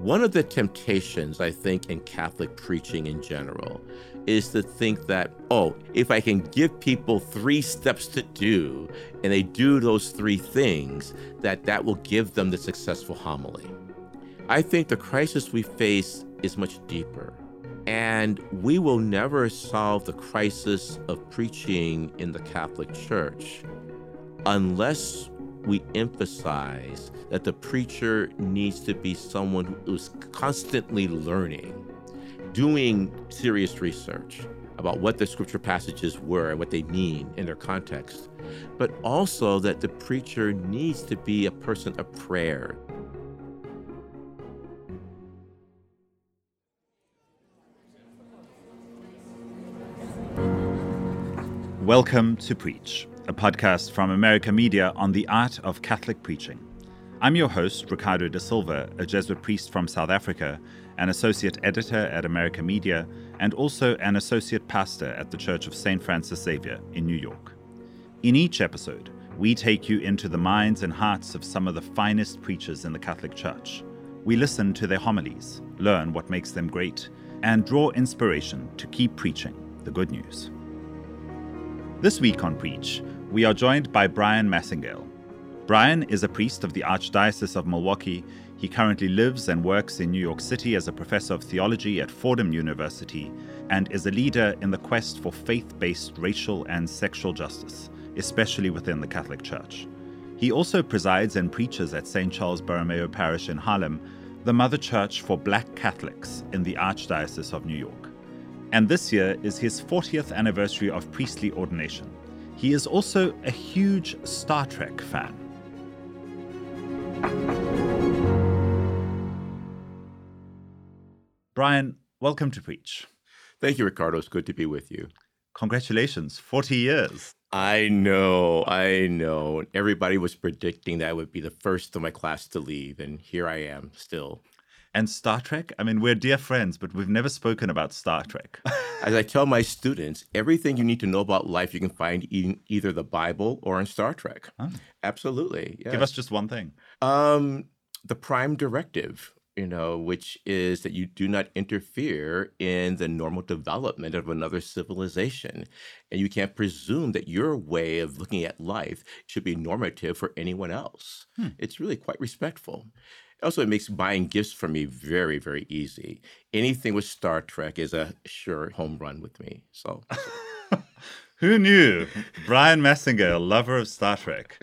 One of the temptations, I think, in Catholic preaching in general is to think that, oh, if I can give people three steps to do and they do those three things, that that will give them the successful homily. I think the crisis we face is much deeper. And we will never solve the crisis of preaching in the Catholic Church unless we emphasize that the preacher needs to be someone who is constantly learning, doing serious research about what the scripture passages were and what they mean in their context, but also that the preacher needs to be a person of prayer. Welcome to Preach, a podcast from America Media on the art of Catholic preaching. I'm your host, Ricardo da Silva, a Jesuit priest from South Africa, an associate editor at America Media, and also an associate pastor at the Church of St. Francis Xavier in New York. In each episode, we take you into the minds and hearts of some of the finest preachers in the Catholic Church. We listen to their homilies, learn what makes them great, and draw inspiration to keep preaching the good news. This week on Preach, we are joined by Bryan Massingale. Bryan is a priest of the Archdiocese of Milwaukee. He currently lives and works in New York City as a professor of theology at Fordham University and is a leader in the quest for faith based racial and sexual justice, especially within the Catholic Church. He also presides and preaches at St. Charles Borromeo Parish in Harlem, the mother church for black Catholics in the Archdiocese of New York and this year is his 40th anniversary of priestly ordination. He is also a huge Star Trek fan. Bryan, welcome to Preach. Thank you, Ricardo. It's good to be with you. Congratulations, 40 years. I know, I know. Everybody was predicting that I would be the first of my class to leave, and here I am still. And Star Trek? I mean, we're dear friends, but we've never spoken about Star Trek. As I tell my students, everything you need to know about life you can find in either the Bible or in Star Trek. Oh. Absolutely. Yes. Give us just one thing. Um, the prime directive, you know, which is that you do not interfere in the normal development of another civilization. And you can't presume that your way of looking at life should be normative for anyone else. Hmm. It's really quite respectful. Also, it makes buying gifts for me very, very easy. Anything with Star Trek is a sure home run with me. So, who knew? Bryan Massingale, lover of Star Trek.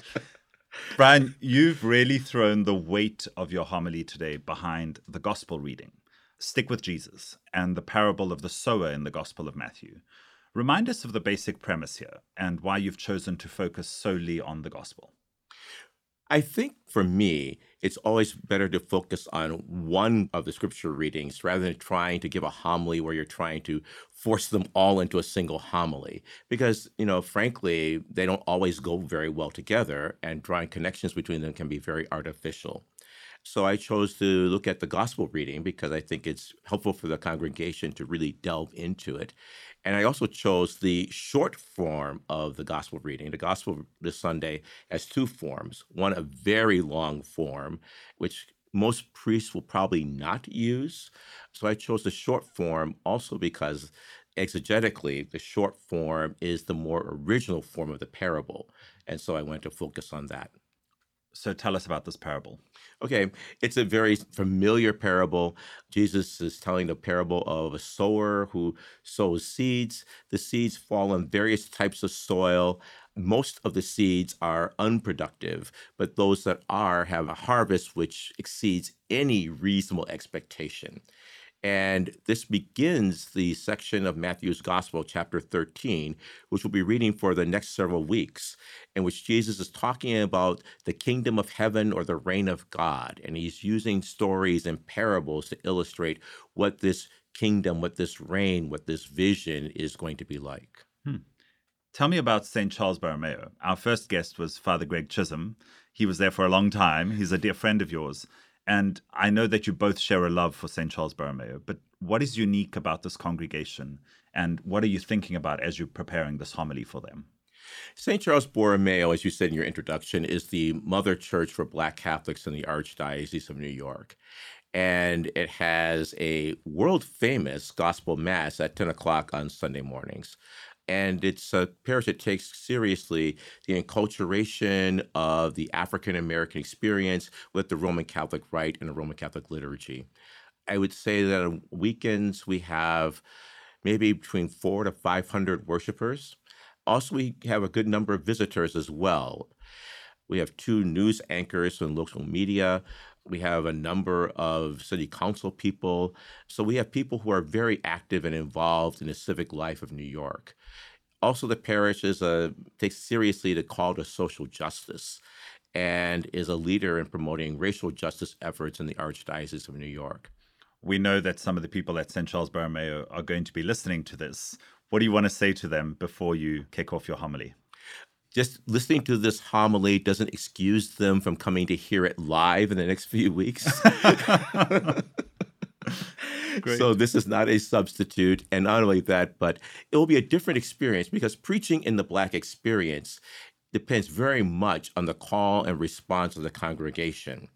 Bryan, you've really thrown the weight of your homily today behind the gospel reading. Stick with Jesus and the parable of the sower in the Gospel of Matthew. Remind us of the basic premise here and why you've chosen to focus solely on the gospel. I think for me, it's always better to focus on one of the scripture readings rather than trying to give a homily where you're trying to force them all into a single homily. Because, you know, frankly, they don't always go very well together, and drawing connections between them can be very artificial. So I chose to look at the gospel reading because I think it's helpful for the congregation to really delve into it. And I also chose the short form of the gospel reading. The gospel this Sunday has two forms one, a very long form, which most priests will probably not use. So I chose the short form also because exegetically, the short form is the more original form of the parable. And so I went to focus on that. So tell us about this parable. Okay, it's a very familiar parable. Jesus is telling the parable of a sower who sows seeds. The seeds fall on various types of soil. Most of the seeds are unproductive, but those that are have a harvest which exceeds any reasonable expectation. And this begins the section of Matthew's Gospel, chapter 13, which we'll be reading for the next several weeks, in which Jesus is talking about the kingdom of heaven or the reign of God. And he's using stories and parables to illustrate what this kingdom, what this reign, what this vision is going to be like. Hmm. Tell me about St. Charles Borromeo. Our first guest was Father Greg Chisholm. He was there for a long time. He's a dear friend of yours. And I know that you both share a love for St. Charles Borromeo, but what is unique about this congregation? And what are you thinking about as you're preparing this homily for them? St. Charles Borromeo, as you said in your introduction, is the mother church for Black Catholics in the Archdiocese of New York. And it has a world famous gospel mass at 10 o'clock on Sunday mornings and it's a parish that takes seriously the enculturation of the African American experience with the Roman Catholic rite and the Roman Catholic liturgy. I would say that on weekends we have maybe between four to 500 worshipers. Also, we have a good number of visitors as well. We have two news anchors from local media. We have a number of city council people. So we have people who are very active and involved in the civic life of New York. Also, the parish is a, takes seriously the call to social justice and is a leader in promoting racial justice efforts in the Archdiocese of New York. We know that some of the people at St. Charles Borromeo are going to be listening to this. What do you want to say to them before you kick off your homily? Just listening to this homily doesn't excuse them from coming to hear it live in the next few weeks. so this is not a substitute and not only that but it will be a different experience because preaching in the black experience depends very much on the call and response of the congregation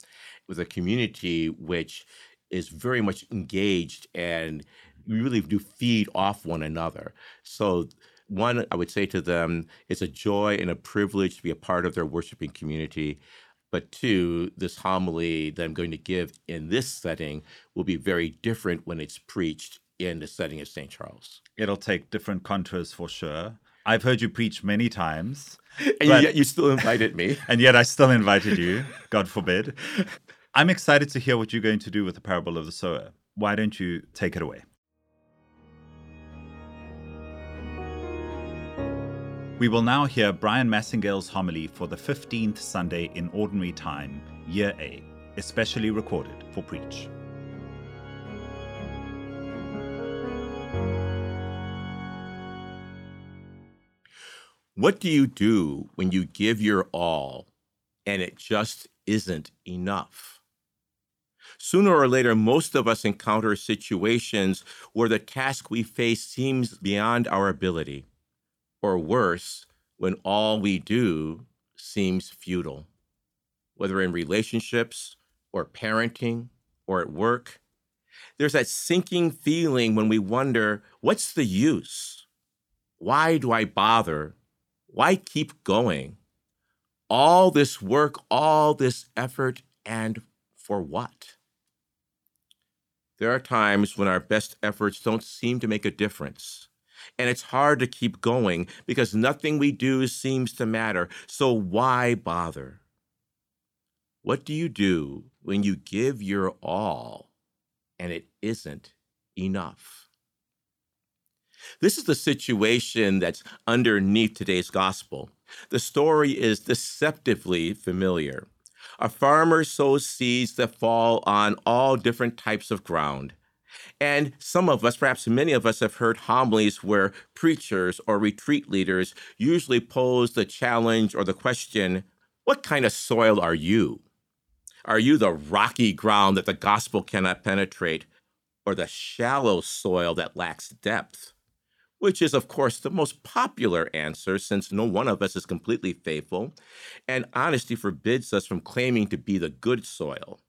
with a community which is very much engaged and we really do feed off one another so one, I would say to them, it's a joy and a privilege to be a part of their worshiping community. But two, this homily that I'm going to give in this setting will be very different when it's preached in the setting of St. Charles. It'll take different contours for sure. I've heard you preach many times. And but, yet you still invited me. and yet I still invited you, God forbid. I'm excited to hear what you're going to do with the parable of the sower. Why don't you take it away? We will now hear Bryan Massingale's homily for the 15th Sunday in Ordinary Time, Year A, especially recorded for Preach. What do you do when you give your all and it just isn't enough? Sooner or later, most of us encounter situations where the task we face seems beyond our ability or worse, when all we do seems futile, whether in relationships or parenting or at work. There's that sinking feeling when we wonder what's the use? Why do I bother? Why keep going? All this work, all this effort, and for what? There are times when our best efforts don't seem to make a difference and it's hard to keep going because nothing we do seems to matter. So why bother? What do you do when you give your all and it isn't enough? This is the situation that's underneath today's gospel. The story is deceptively familiar. A farmer sows seeds that fall on all different types of ground. And some of us, perhaps many of us, have heard homilies where preachers or retreat leaders usually pose the challenge or the question what kind of soil are you? Are you the rocky ground that the gospel cannot penetrate, or the shallow soil that lacks depth? Which is, of course, the most popular answer since no one of us is completely faithful, and honesty forbids us from claiming to be the good soil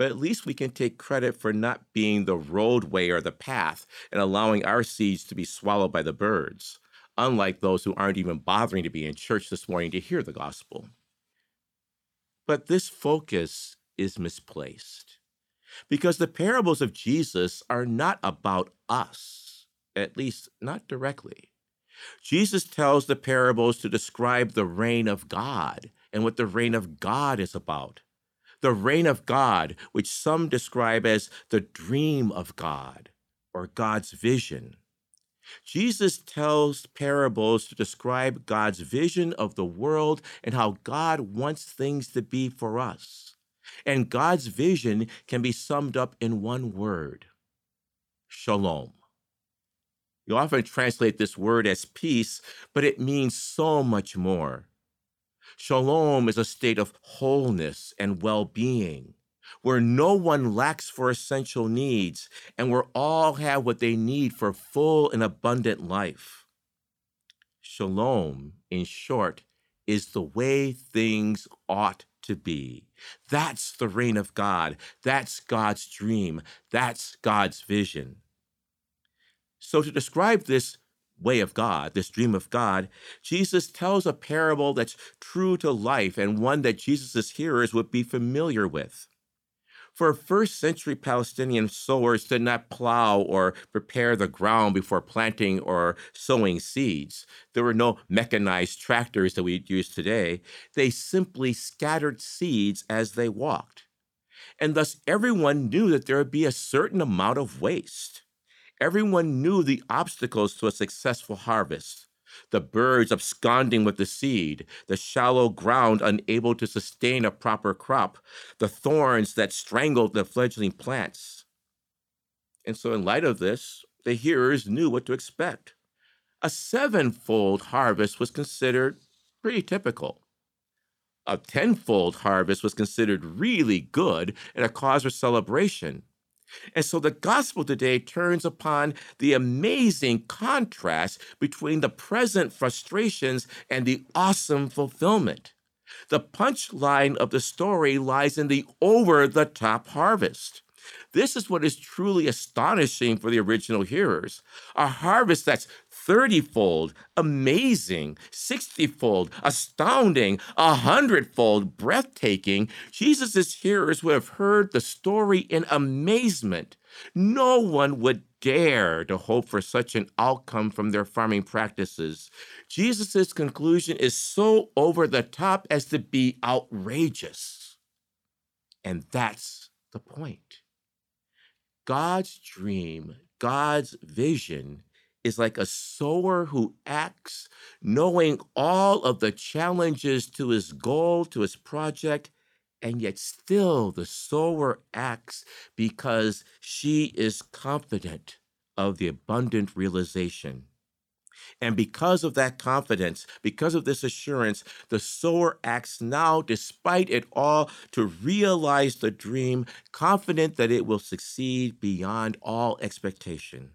but at least we can take credit for not being the roadway or the path and allowing our seeds to be swallowed by the birds, unlike those who aren't even bothering to be in church this morning to hear the gospel. But this focus is misplaced because the parables of Jesus are not about us, at least not directly. Jesus tells the parables to describe the reign of God and what the reign of God is about the reign of God, which some describe as the dream of God or God's vision. Jesus tells parables to describe God's vision of the world and how God wants things to be for us. And God's vision can be summed up in one word shalom. You often translate this word as peace, but it means so much more. Shalom is a state of wholeness and well being, where no one lacks for essential needs and where all have what they need for full and abundant life. Shalom, in short, is the way things ought to be. That's the reign of God. That's God's dream. That's God's vision. So, to describe this way of God, this dream of God, Jesus tells a parable that's true to life and one that Jesus' hearers would be familiar with. For first century Palestinian sowers did not plow or prepare the ground before planting or sowing seeds. There were no mechanized tractors that we use today. They simply scattered seeds as they walked. And thus, everyone knew that there would be a certain amount of waste. Everyone knew the obstacles to a successful harvest the birds absconding with the seed, the shallow ground unable to sustain a proper crop, the thorns that strangled the fledgling plants. And so, in light of this, the hearers knew what to expect. A sevenfold harvest was considered pretty typical. A tenfold harvest was considered really good and a cause for celebration. And so the gospel today turns upon the amazing contrast between the present frustrations and the awesome fulfillment. The punchline of the story lies in the over the top harvest. This is what is truly astonishing for the original hearers a harvest that's 30 fold, amazing, 60 fold, astounding, a hundredfold, breathtaking, Jesus' hearers would have heard the story in amazement. No one would dare to hope for such an outcome from their farming practices. Jesus' conclusion is so over the top as to be outrageous. And that's the point. God's dream, God's vision is like a sower who acts knowing all of the challenges to his goal, to his project, and yet still the sower acts because she is confident of the abundant realization. And because of that confidence, because of this assurance, the sower acts now, despite it all, to realize the dream, confident that it will succeed beyond all expectation.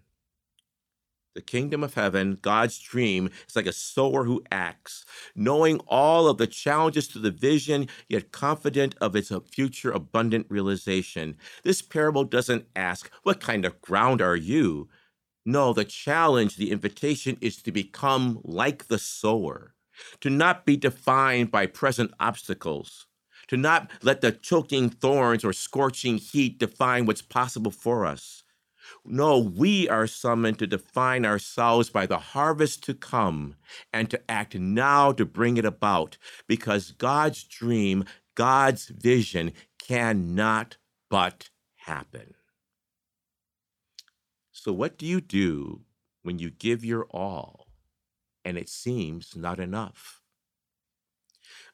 The kingdom of heaven, God's dream, is like a sower who acts, knowing all of the challenges to the vision, yet confident of its future abundant realization. This parable doesn't ask, What kind of ground are you? No, the challenge, the invitation is to become like the sower, to not be defined by present obstacles, to not let the choking thorns or scorching heat define what's possible for us no, we are summoned to define ourselves by the harvest to come and to act now to bring it about because God's dream, God's vision cannot but happen. So, what do you do when you give your all and it seems not enough?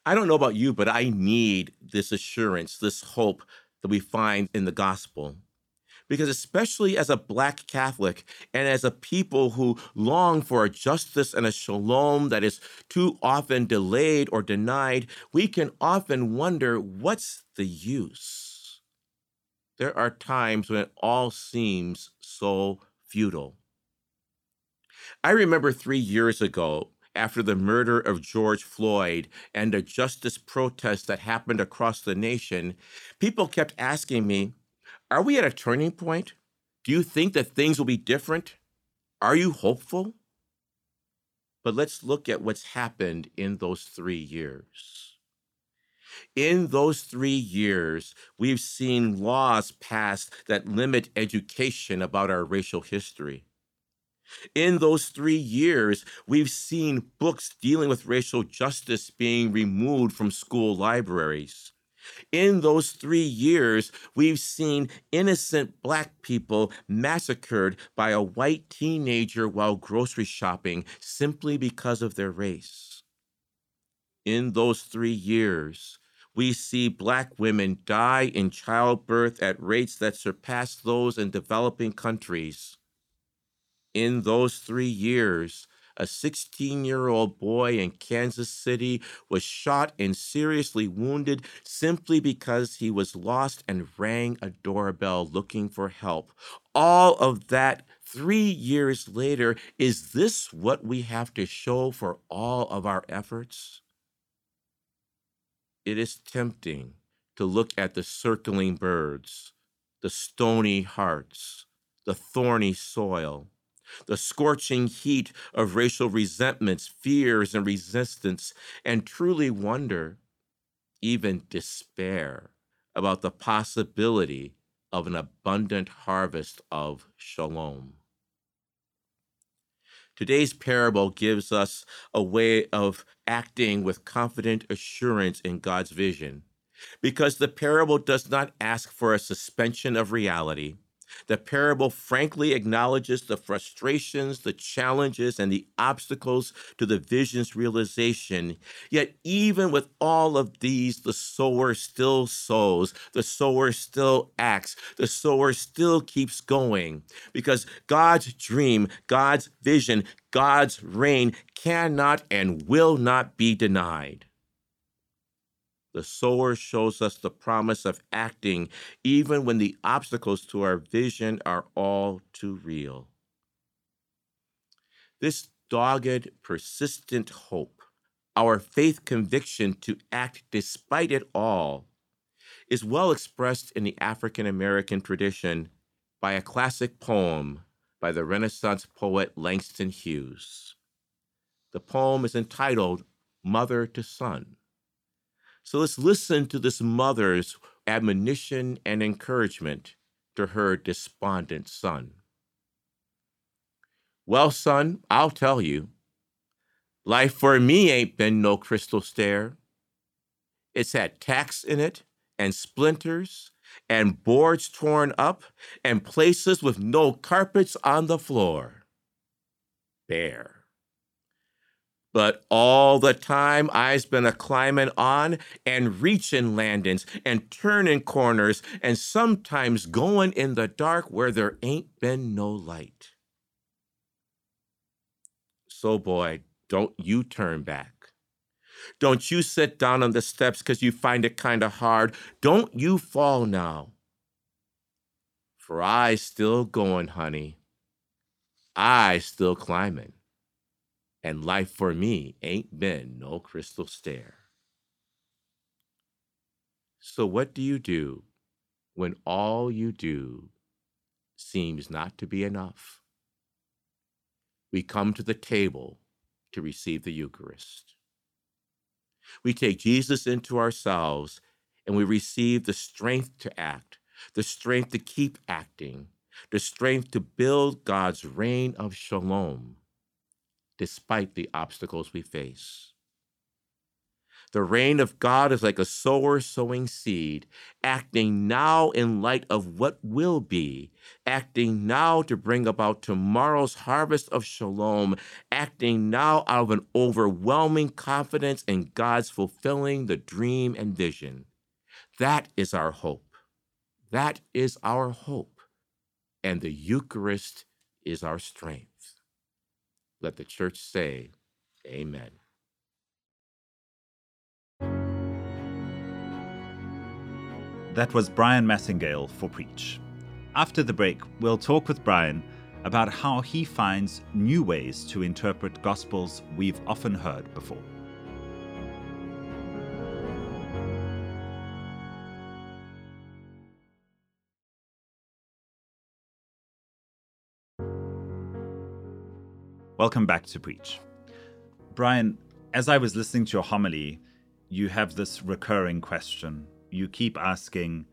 I don't know about you, but I need this assurance, this hope that we find in the gospel because especially as a black Catholic and as a people who long for a justice and a shalom that is too often delayed or denied, we can often wonder what's the use? There are times when it all seems so futile. I remember three years ago, after the murder of George Floyd and the justice protests that happened across the nation, people kept asking me, are we at a turning point? Do you think that things will be different? Are you hopeful? But let's look at what's happened in those three years. In those three years, we've seen laws passed that limit education about our racial history. In those three years, we've seen books dealing with racial justice being removed from school libraries. In those three years, we've seen innocent black people massacred by a white teenager while grocery shopping simply because of their race. In those three years, we see black women die in childbirth at rates that surpass those in developing countries. In those three years, a 16 year old boy in Kansas City was shot and seriously wounded simply because he was lost and rang a doorbell looking for help. All of that three years later. Is this what we have to show for all of our efforts? It is tempting to look at the circling birds, the stony hearts, the thorny soil the scorching heat of racial resentments, fears, and resistance, and truly wonder, even despair, about the possibility of an abundant harvest of shalom. Today's parable gives us a way of acting with confident assurance in God's vision because the parable does not ask for a suspension of reality the parable frankly acknowledges the frustrations, the challenges, and the obstacles to the vision's realization. Yet, even with all of these, the sower still sows, the sower still acts, the sower still keeps going because God's dream, God's vision, God's reign cannot and will not be denied. The sower shows us the promise of acting even when the obstacles to our vision are all too real. This dogged, persistent hope, our faith conviction to act despite it all, is well expressed in the African American tradition by a classic poem by the Renaissance poet Langston Hughes. The poem is entitled Mother to Son. So let's listen to this mother's admonition and encouragement to her despondent son. Well, son, I'll tell you, life for me ain't been no crystal stair. It's had tacks in it and splinters and boards torn up and places with no carpets on the floor. Bare. But all the time I's been a climbing on and reaching landings and turning corners and sometimes going in the dark where there ain't been no light. So, boy, don't you turn back. Don't you sit down on the steps because you find it kind of hard. Don't you fall now. For I still going, honey. I still climbing and life for me ain't been no crystal stair. So, what do you do when all you do seems not to be enough? We come to the table to receive the Eucharist. We take Jesus into ourselves and we receive the strength to act, the strength to keep acting, the strength to build God's reign of shalom despite the obstacles we face. The reign of God is like a sower sowing seed, acting now in light of what will be, acting now to bring about tomorrow's harvest of shalom, acting now out of an overwhelming confidence in God's fulfilling the dream and vision. That is our hope. That is our hope. And the Eucharist is our strength. Let the church say, Amen. That was Bryan Massingale for Preach. After the break, we'll talk with Bryan about how he finds new ways to interpret Gospels we've often heard before. Welcome back to Preach. Bryan, as I was listening to your homily, you have this recurring question. You keep asking,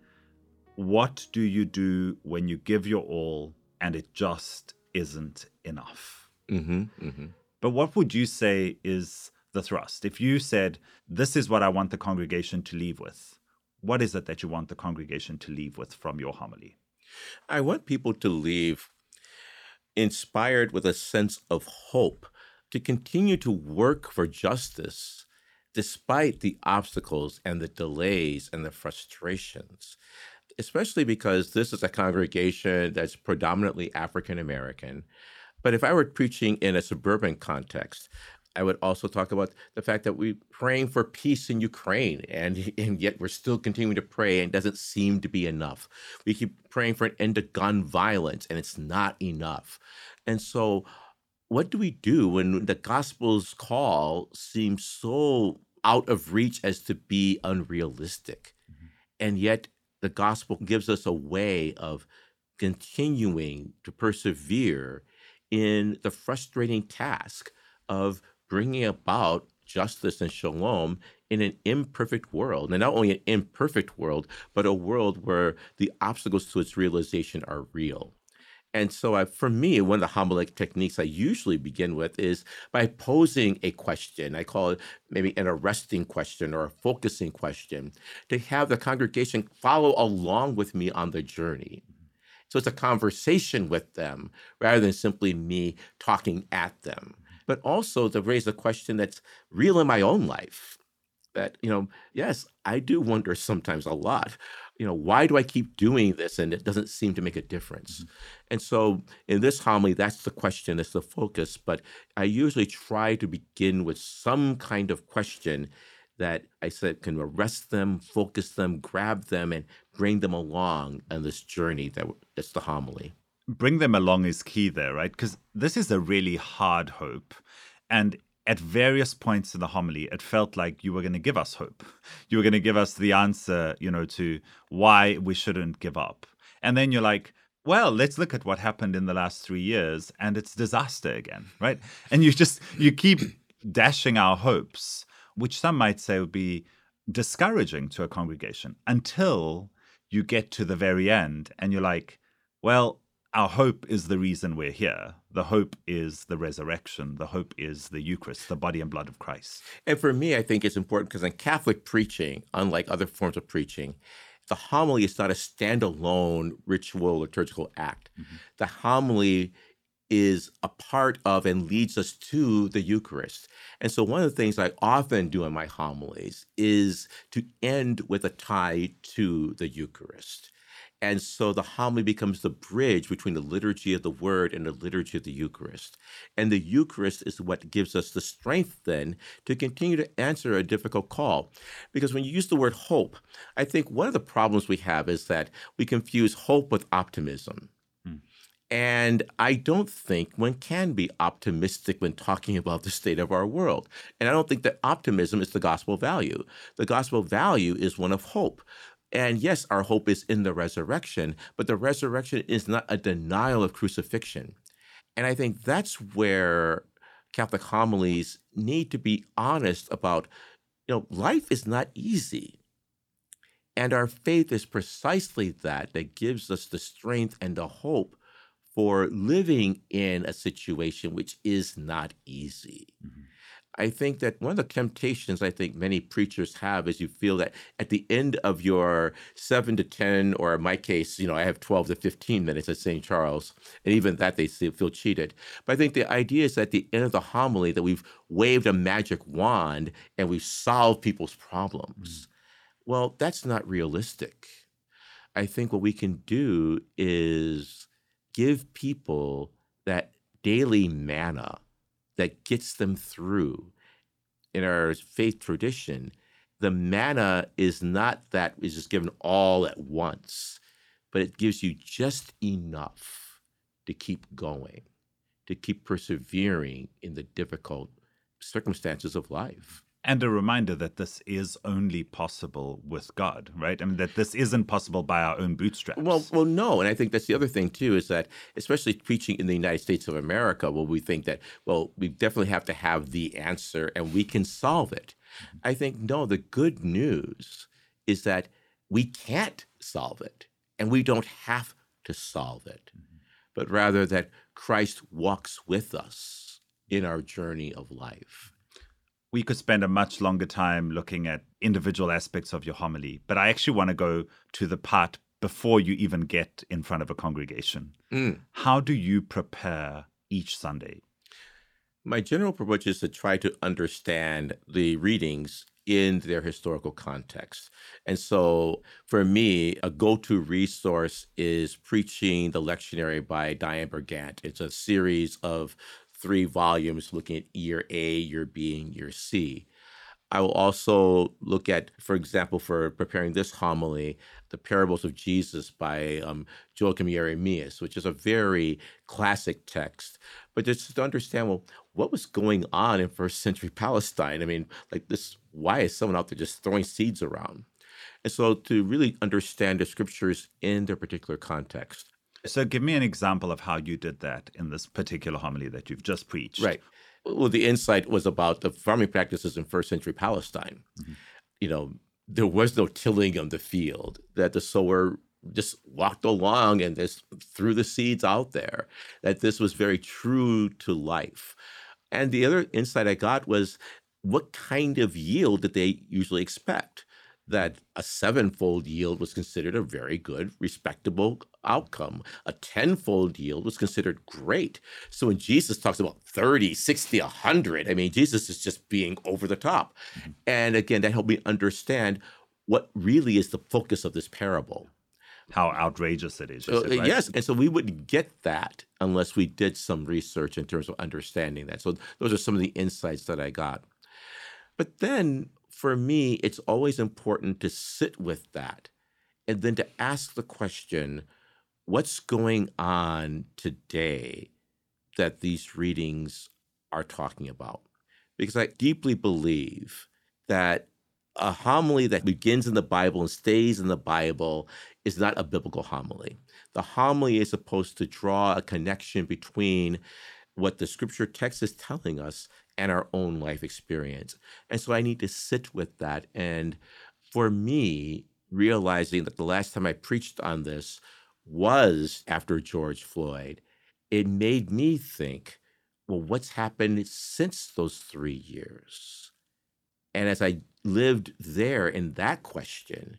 What do you do when you give your all and it just isn't enough? Mm-hmm, mm-hmm. But what would you say is the thrust? If you said, This is what I want the congregation to leave with, what is it that you want the congregation to leave with from your homily? I want people to leave inspired with a sense of hope to continue to work for justice despite the obstacles and the delays and the frustrations, especially because this is a congregation that's predominantly African American. But if I were preaching in a suburban context, I would also talk about the fact that we're praying for peace in Ukraine, and, and yet we're still continuing to pray, and it doesn't seem to be enough. We keep praying for an end to gun violence, and it's not enough. And so, what do we do when the gospel's call seems so out of reach as to be unrealistic? Mm-hmm. And yet, the gospel gives us a way of continuing to persevere in the frustrating task of bringing about justice and shalom in an imperfect world. And not only an imperfect world, but a world where the obstacles to its realization are real. And so, I, for me, one of the homiletics techniques I usually begin with is by posing a question. I call it maybe an arresting question or a focusing question to have the congregation follow along with me on the journey. So, it's a conversation with them rather than simply me talking at them but also to raise a question that's real in my own life. That, you know, yes, I do wonder sometimes a lot, you know, why do I keep doing this and it doesn't seem to make a difference? Mm-hmm. And so in this homily, that's the question, that's the focus. But I usually try to begin with some kind of question that I said can arrest them, focus them, grab them, and bring them along on this journey that that's the homily bring them along is key there, right? Because this is a really hard hope. And at various points in the homily, it felt like you were going to give us hope. You were going to give us the answer, you know, to why we shouldn't give up. And then you're like, well, let's look at what happened in the last three years, and it's disaster again, right? And you just you keep dashing our hopes, which some might say would be discouraging to a congregation until you get to the very end and you're like, well, our hope is the reason we're here. The hope is the resurrection. The hope is the Eucharist, the body and blood of Christ. And for me, I think it's important because in Catholic preaching, unlike other forms of preaching, the homily is not a standalone ritual liturgical act. Mm-hmm. The homily is a part of and leads us to the Eucharist. And so, one of the things I often do in my homilies is to end with a tie to the Eucharist. And so the homily becomes the bridge between the liturgy of the word and the liturgy of the Eucharist. And the Eucharist is what gives us the strength then to continue to answer a difficult call. Because when you use the word hope, I think one of the problems we have is that we confuse hope with optimism. Hmm. And I don't think one can be optimistic when talking about the state of our world. And I don't think that optimism is the gospel value. The gospel value is one of hope. And yes, our hope is in the resurrection, but the resurrection is not a denial of crucifixion. And I think that's where Catholic homilies need to be honest about, you know, life is not easy. And our faith is precisely that, that gives us the strength and the hope for living in a situation which is not easy. Mm-hmm. I think that one of the temptations I think many preachers have is you feel that at the end of your seven to 10, or in my case, you know, I have 12 to 15 minutes at St. Charles, and even that they feel cheated. But I think the idea is at the end of the homily that we've waved a magic wand and we've solved people's problems. Mm-hmm. Well, that's not realistic. I think what we can do is give people that daily manna that gets them through. In our faith tradition, the manna is not that is just given all at once, but it gives you just enough to keep going, to keep persevering in the difficult circumstances of life and a reminder that this is only possible with God, right? I mean that this isn't possible by our own bootstraps. Well, well, no, and I think that's the other thing too is that especially preaching in the United States of America, where we think that well, we definitely have to have the answer and we can solve it. Mm-hmm. I think no, the good news is that we can't solve it, and we don't have to solve it, mm-hmm. but rather that Christ walks with us in our journey of life. We could spend a much longer time looking at individual aspects of your homily, but I actually want to go to the part before you even get in front of a congregation. Mm. How do you prepare each Sunday? My general approach is to try to understand the readings in their historical context. And so for me, a go to resource is Preaching the Lectionary by Dianne Bergant. It's a series of three volumes looking at year A, year B, and year C. I will also look at, for example, for preparing this homily, the Parables of Jesus by um, Joachim Jeremias, which is a very classic text. But just to understand, well, what was going on in first century Palestine? I mean, like this, why is someone out there just throwing seeds around? And so to really understand the scriptures in their particular context. So give me an example of how you did that in this particular homily that you've just preached. Right. Well, the insight was about the farming practices in first century Palestine. Mm-hmm. You know, there was no tilling of the field, that the sower just walked along and just threw the seeds out there, that this was very true to life. And the other insight I got was what kind of yield did they usually expect? That a sevenfold yield was considered a very good, respectable outcome. A tenfold yield was considered great. So when Jesus talks about 30, 60, 100, I mean, Jesus is just being over the top. Mm-hmm. And again, that helped me understand what really is the focus of this parable. How outrageous it is. Uh, right? Yes. And so we wouldn't get that unless we did some research in terms of understanding that. So those are some of the insights that I got. But then for me, it's always important to sit with that and then to ask the question what's going on today that these readings are talking about? Because I deeply believe that a homily that begins in the Bible and stays in the Bible is not a biblical homily. The homily is supposed to draw a connection between what the scripture text is telling us and our own life experience. And so I need to sit with that. And for me, realizing that the last time I preached on this was after George Floyd, it made me think, well, what's happened since those three years? And as I lived there in that question,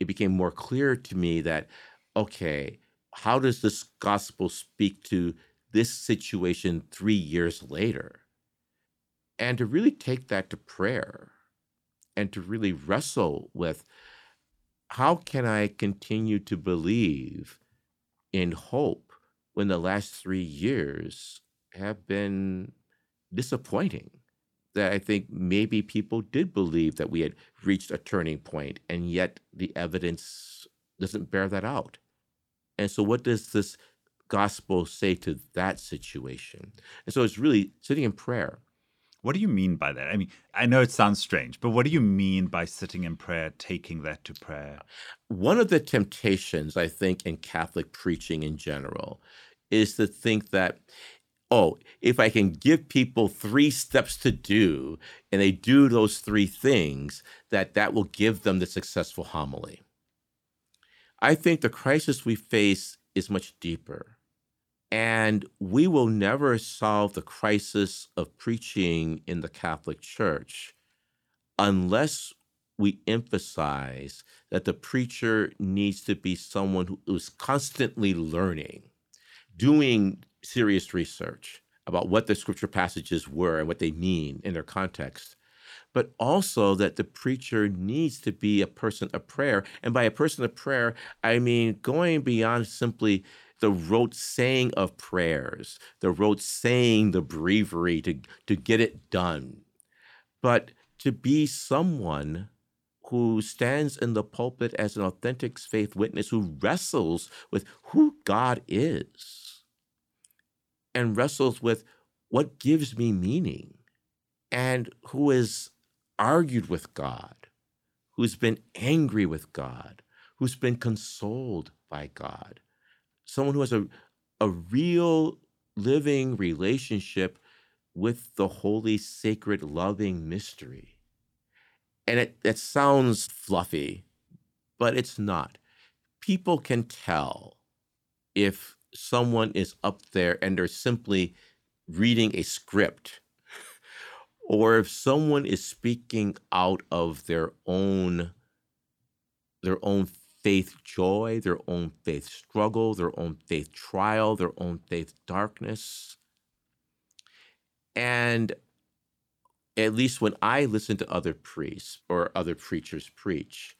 it became more clear to me that, okay, how does this gospel speak to this situation three years later? And to really take that to prayer and to really wrestle with how can I continue to believe in hope when the last three years have been disappointing? That I think maybe people did believe that we had reached a turning point, and yet the evidence doesn't bear that out. And so, what does this gospel say to that situation? And so, it's really sitting in prayer what do you mean by that? I mean, I know it sounds strange, but what do you mean by sitting in prayer, taking that to prayer? One of the temptations, I think, in Catholic preaching in general is to think that, oh, if I can give people three steps to do and they do those three things, that that will give them the successful homily. I think the crisis we face is much deeper. And we will never solve the crisis of preaching in the Catholic Church unless we emphasize that the preacher needs to be someone who is constantly learning, doing serious research about what the scripture passages were and what they mean in their context, but also that the preacher needs to be a person of prayer. And by a person of prayer, I mean going beyond simply the rote saying of prayers, the rote saying the breviary to, to get it done, but to be someone who stands in the pulpit as an authentic faith witness who wrestles with who God is and wrestles with what gives me meaning and who has argued with God, who's been angry with God, who's been consoled by God someone who has a, a real living relationship with the holy, sacred, loving mystery. And it, it sounds fluffy, but it's not. People can tell if someone is up there and they're simply reading a script or if someone is speaking out of their own their own faith joy, their own faith struggle, their own faith trial, their own faith darkness. And at least when I listen to other priests or other preachers preach,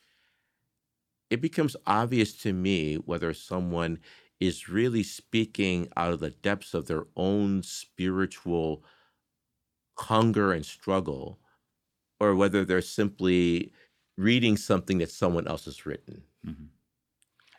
it becomes obvious to me whether someone is really speaking out of the depths of their own spiritual hunger and struggle, or whether they're simply reading something that someone else has written. Mm-hmm.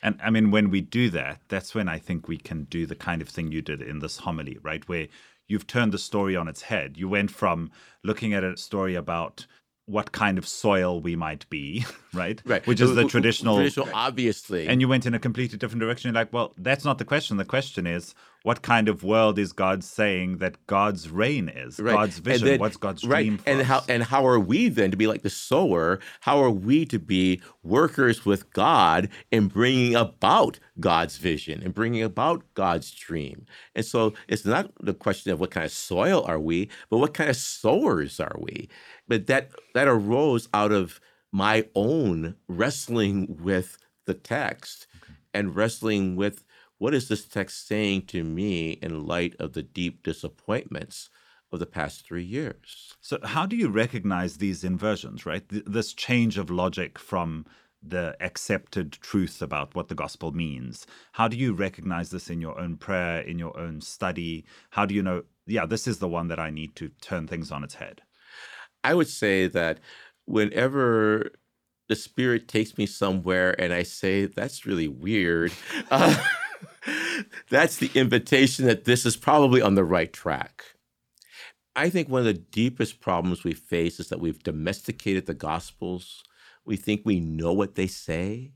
And I mean, when we do that, that's when I think we can do the kind of thing you did in this homily, right? Where you've turned the story on its head. You went from looking at a story about what kind of soil we might be, right? Right. Which is the traditional. Traditional, obviously. And you went in a completely different direction. You're like, well, that's not the question. The question is, what kind of world is God saying that God's reign is? Right. God's vision. Then, What's God's right. dream? and us? how and how are we then to be like the sower? How are we to be workers with God in bringing about God's vision and bringing about God's dream? And so it's not the question of what kind of soil are we, but what kind of sowers are we? But that that arose out of my own wrestling with the text okay. and wrestling with what is this text saying to me in light of the deep disappointments of the past three years? So, how do you recognize these inversions, right? Th- this change of logic from the accepted truth about what the gospel means. How do you recognize this in your own prayer, in your own study? How do you know, yeah, this is the one that I need to turn things on its head? I would say that whenever the spirit takes me somewhere and I say, that's really weird. Uh, that's the invitation that this is probably on the right track. I think one of the deepest problems we face is that we've domesticated the Gospels. We think we know what they say.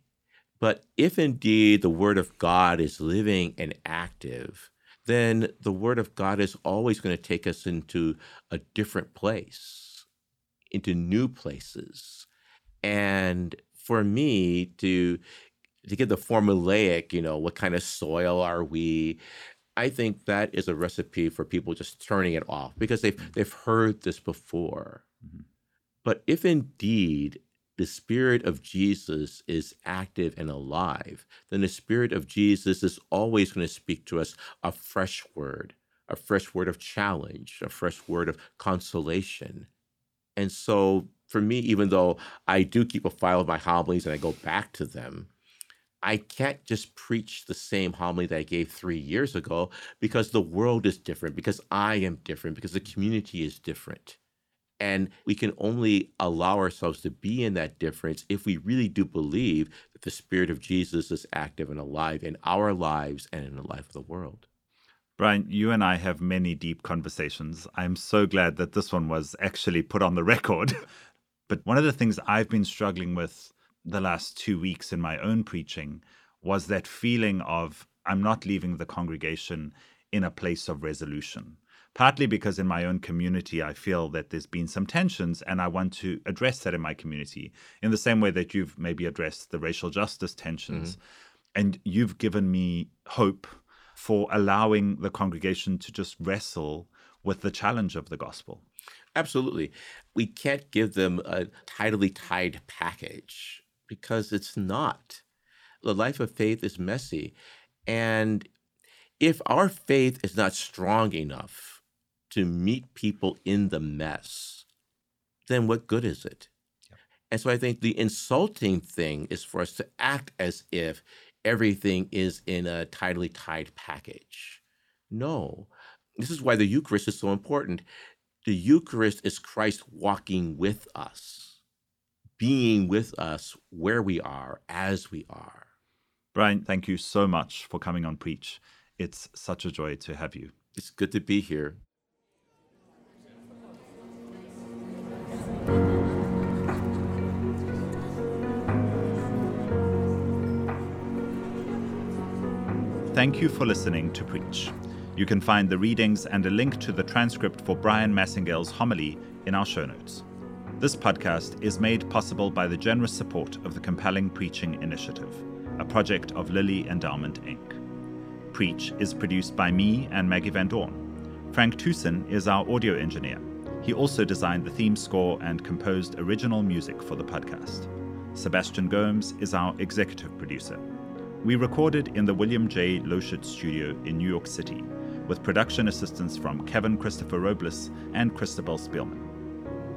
But if indeed the Word of God is living and active, then the Word of God is always going to take us into a different place, into new places. And for me to to get the formulaic, you know, what kind of soil are we? I think that is a recipe for people just turning it off because they've they've heard this before. Mm-hmm. But if indeed the spirit of Jesus is active and alive, then the spirit of Jesus is always going to speak to us a fresh word, a fresh word of challenge, a fresh word of consolation. And so for me, even though I do keep a file of my homilies and I go back to them, I can't just preach the same homily that I gave three years ago because the world is different, because I am different, because the community is different. And we can only allow ourselves to be in that difference if we really do believe that the Spirit of Jesus is active and alive in our lives and in the life of the world. Bryan, you and I have many deep conversations. I'm so glad that this one was actually put on the record. but one of the things I've been struggling with the last two weeks in my own preaching was that feeling of I'm not leaving the congregation in a place of resolution. Partly because in my own community, I feel that there's been some tensions, and I want to address that in my community in the same way that you've maybe addressed the racial justice tensions. Mm-hmm. And you've given me hope for allowing the congregation to just wrestle with the challenge of the gospel. Absolutely. We can't give them a tidily tied package because it's not. The life of faith is messy. And if our faith is not strong enough to meet people in the mess, then what good is it? And so I think the insulting thing is for us to act as if everything is in a tidily tied package. No. This is why the Eucharist is so important. The Eucharist is Christ walking with us being with us where we are, as we are. Bryan, thank you so much for coming on Preach. It's such a joy to have you. It's good to be here. Thank you for listening to Preach. You can find the readings and a link to the transcript for Bryan Massingale's homily in our show notes. This podcast is made possible by the generous support of the Compelling Preaching Initiative, a project of Lilly Endowment Inc. Preach is produced by me and Maggi Van Dorn. Frank Tucson is our audio engineer. He also designed the theme score and composed original music for the podcast. Sebastian Gomes is our executive producer. We recorded in the William J. Loschert studio in New York City, with production assistance from Kevin Christopher Robles and Christabel Spielman.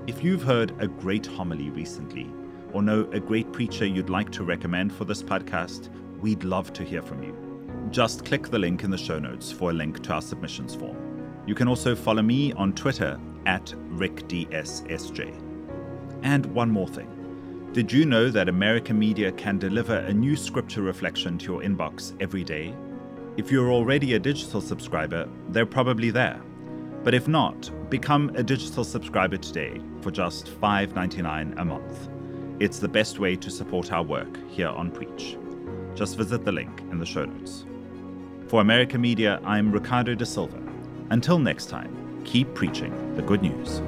If you've heard a great homily recently, or know a great preacher you'd like to recommend for this podcast, we'd love to hear from you. Just click the link in the show notes for a link to our submissions form. You can also follow me on Twitter at RickDSSJ. And one more thing. Did you know that American Media can deliver a new scripture reflection to your inbox every day? If you're already a digital subscriber, they're probably there. But if not, become a digital subscriber today for just $5.99 a month. It's the best way to support our work here on Preach. Just visit the link in the show notes. For American Media, I'm Ricardo da Silva. Until next time, keep preaching the good news.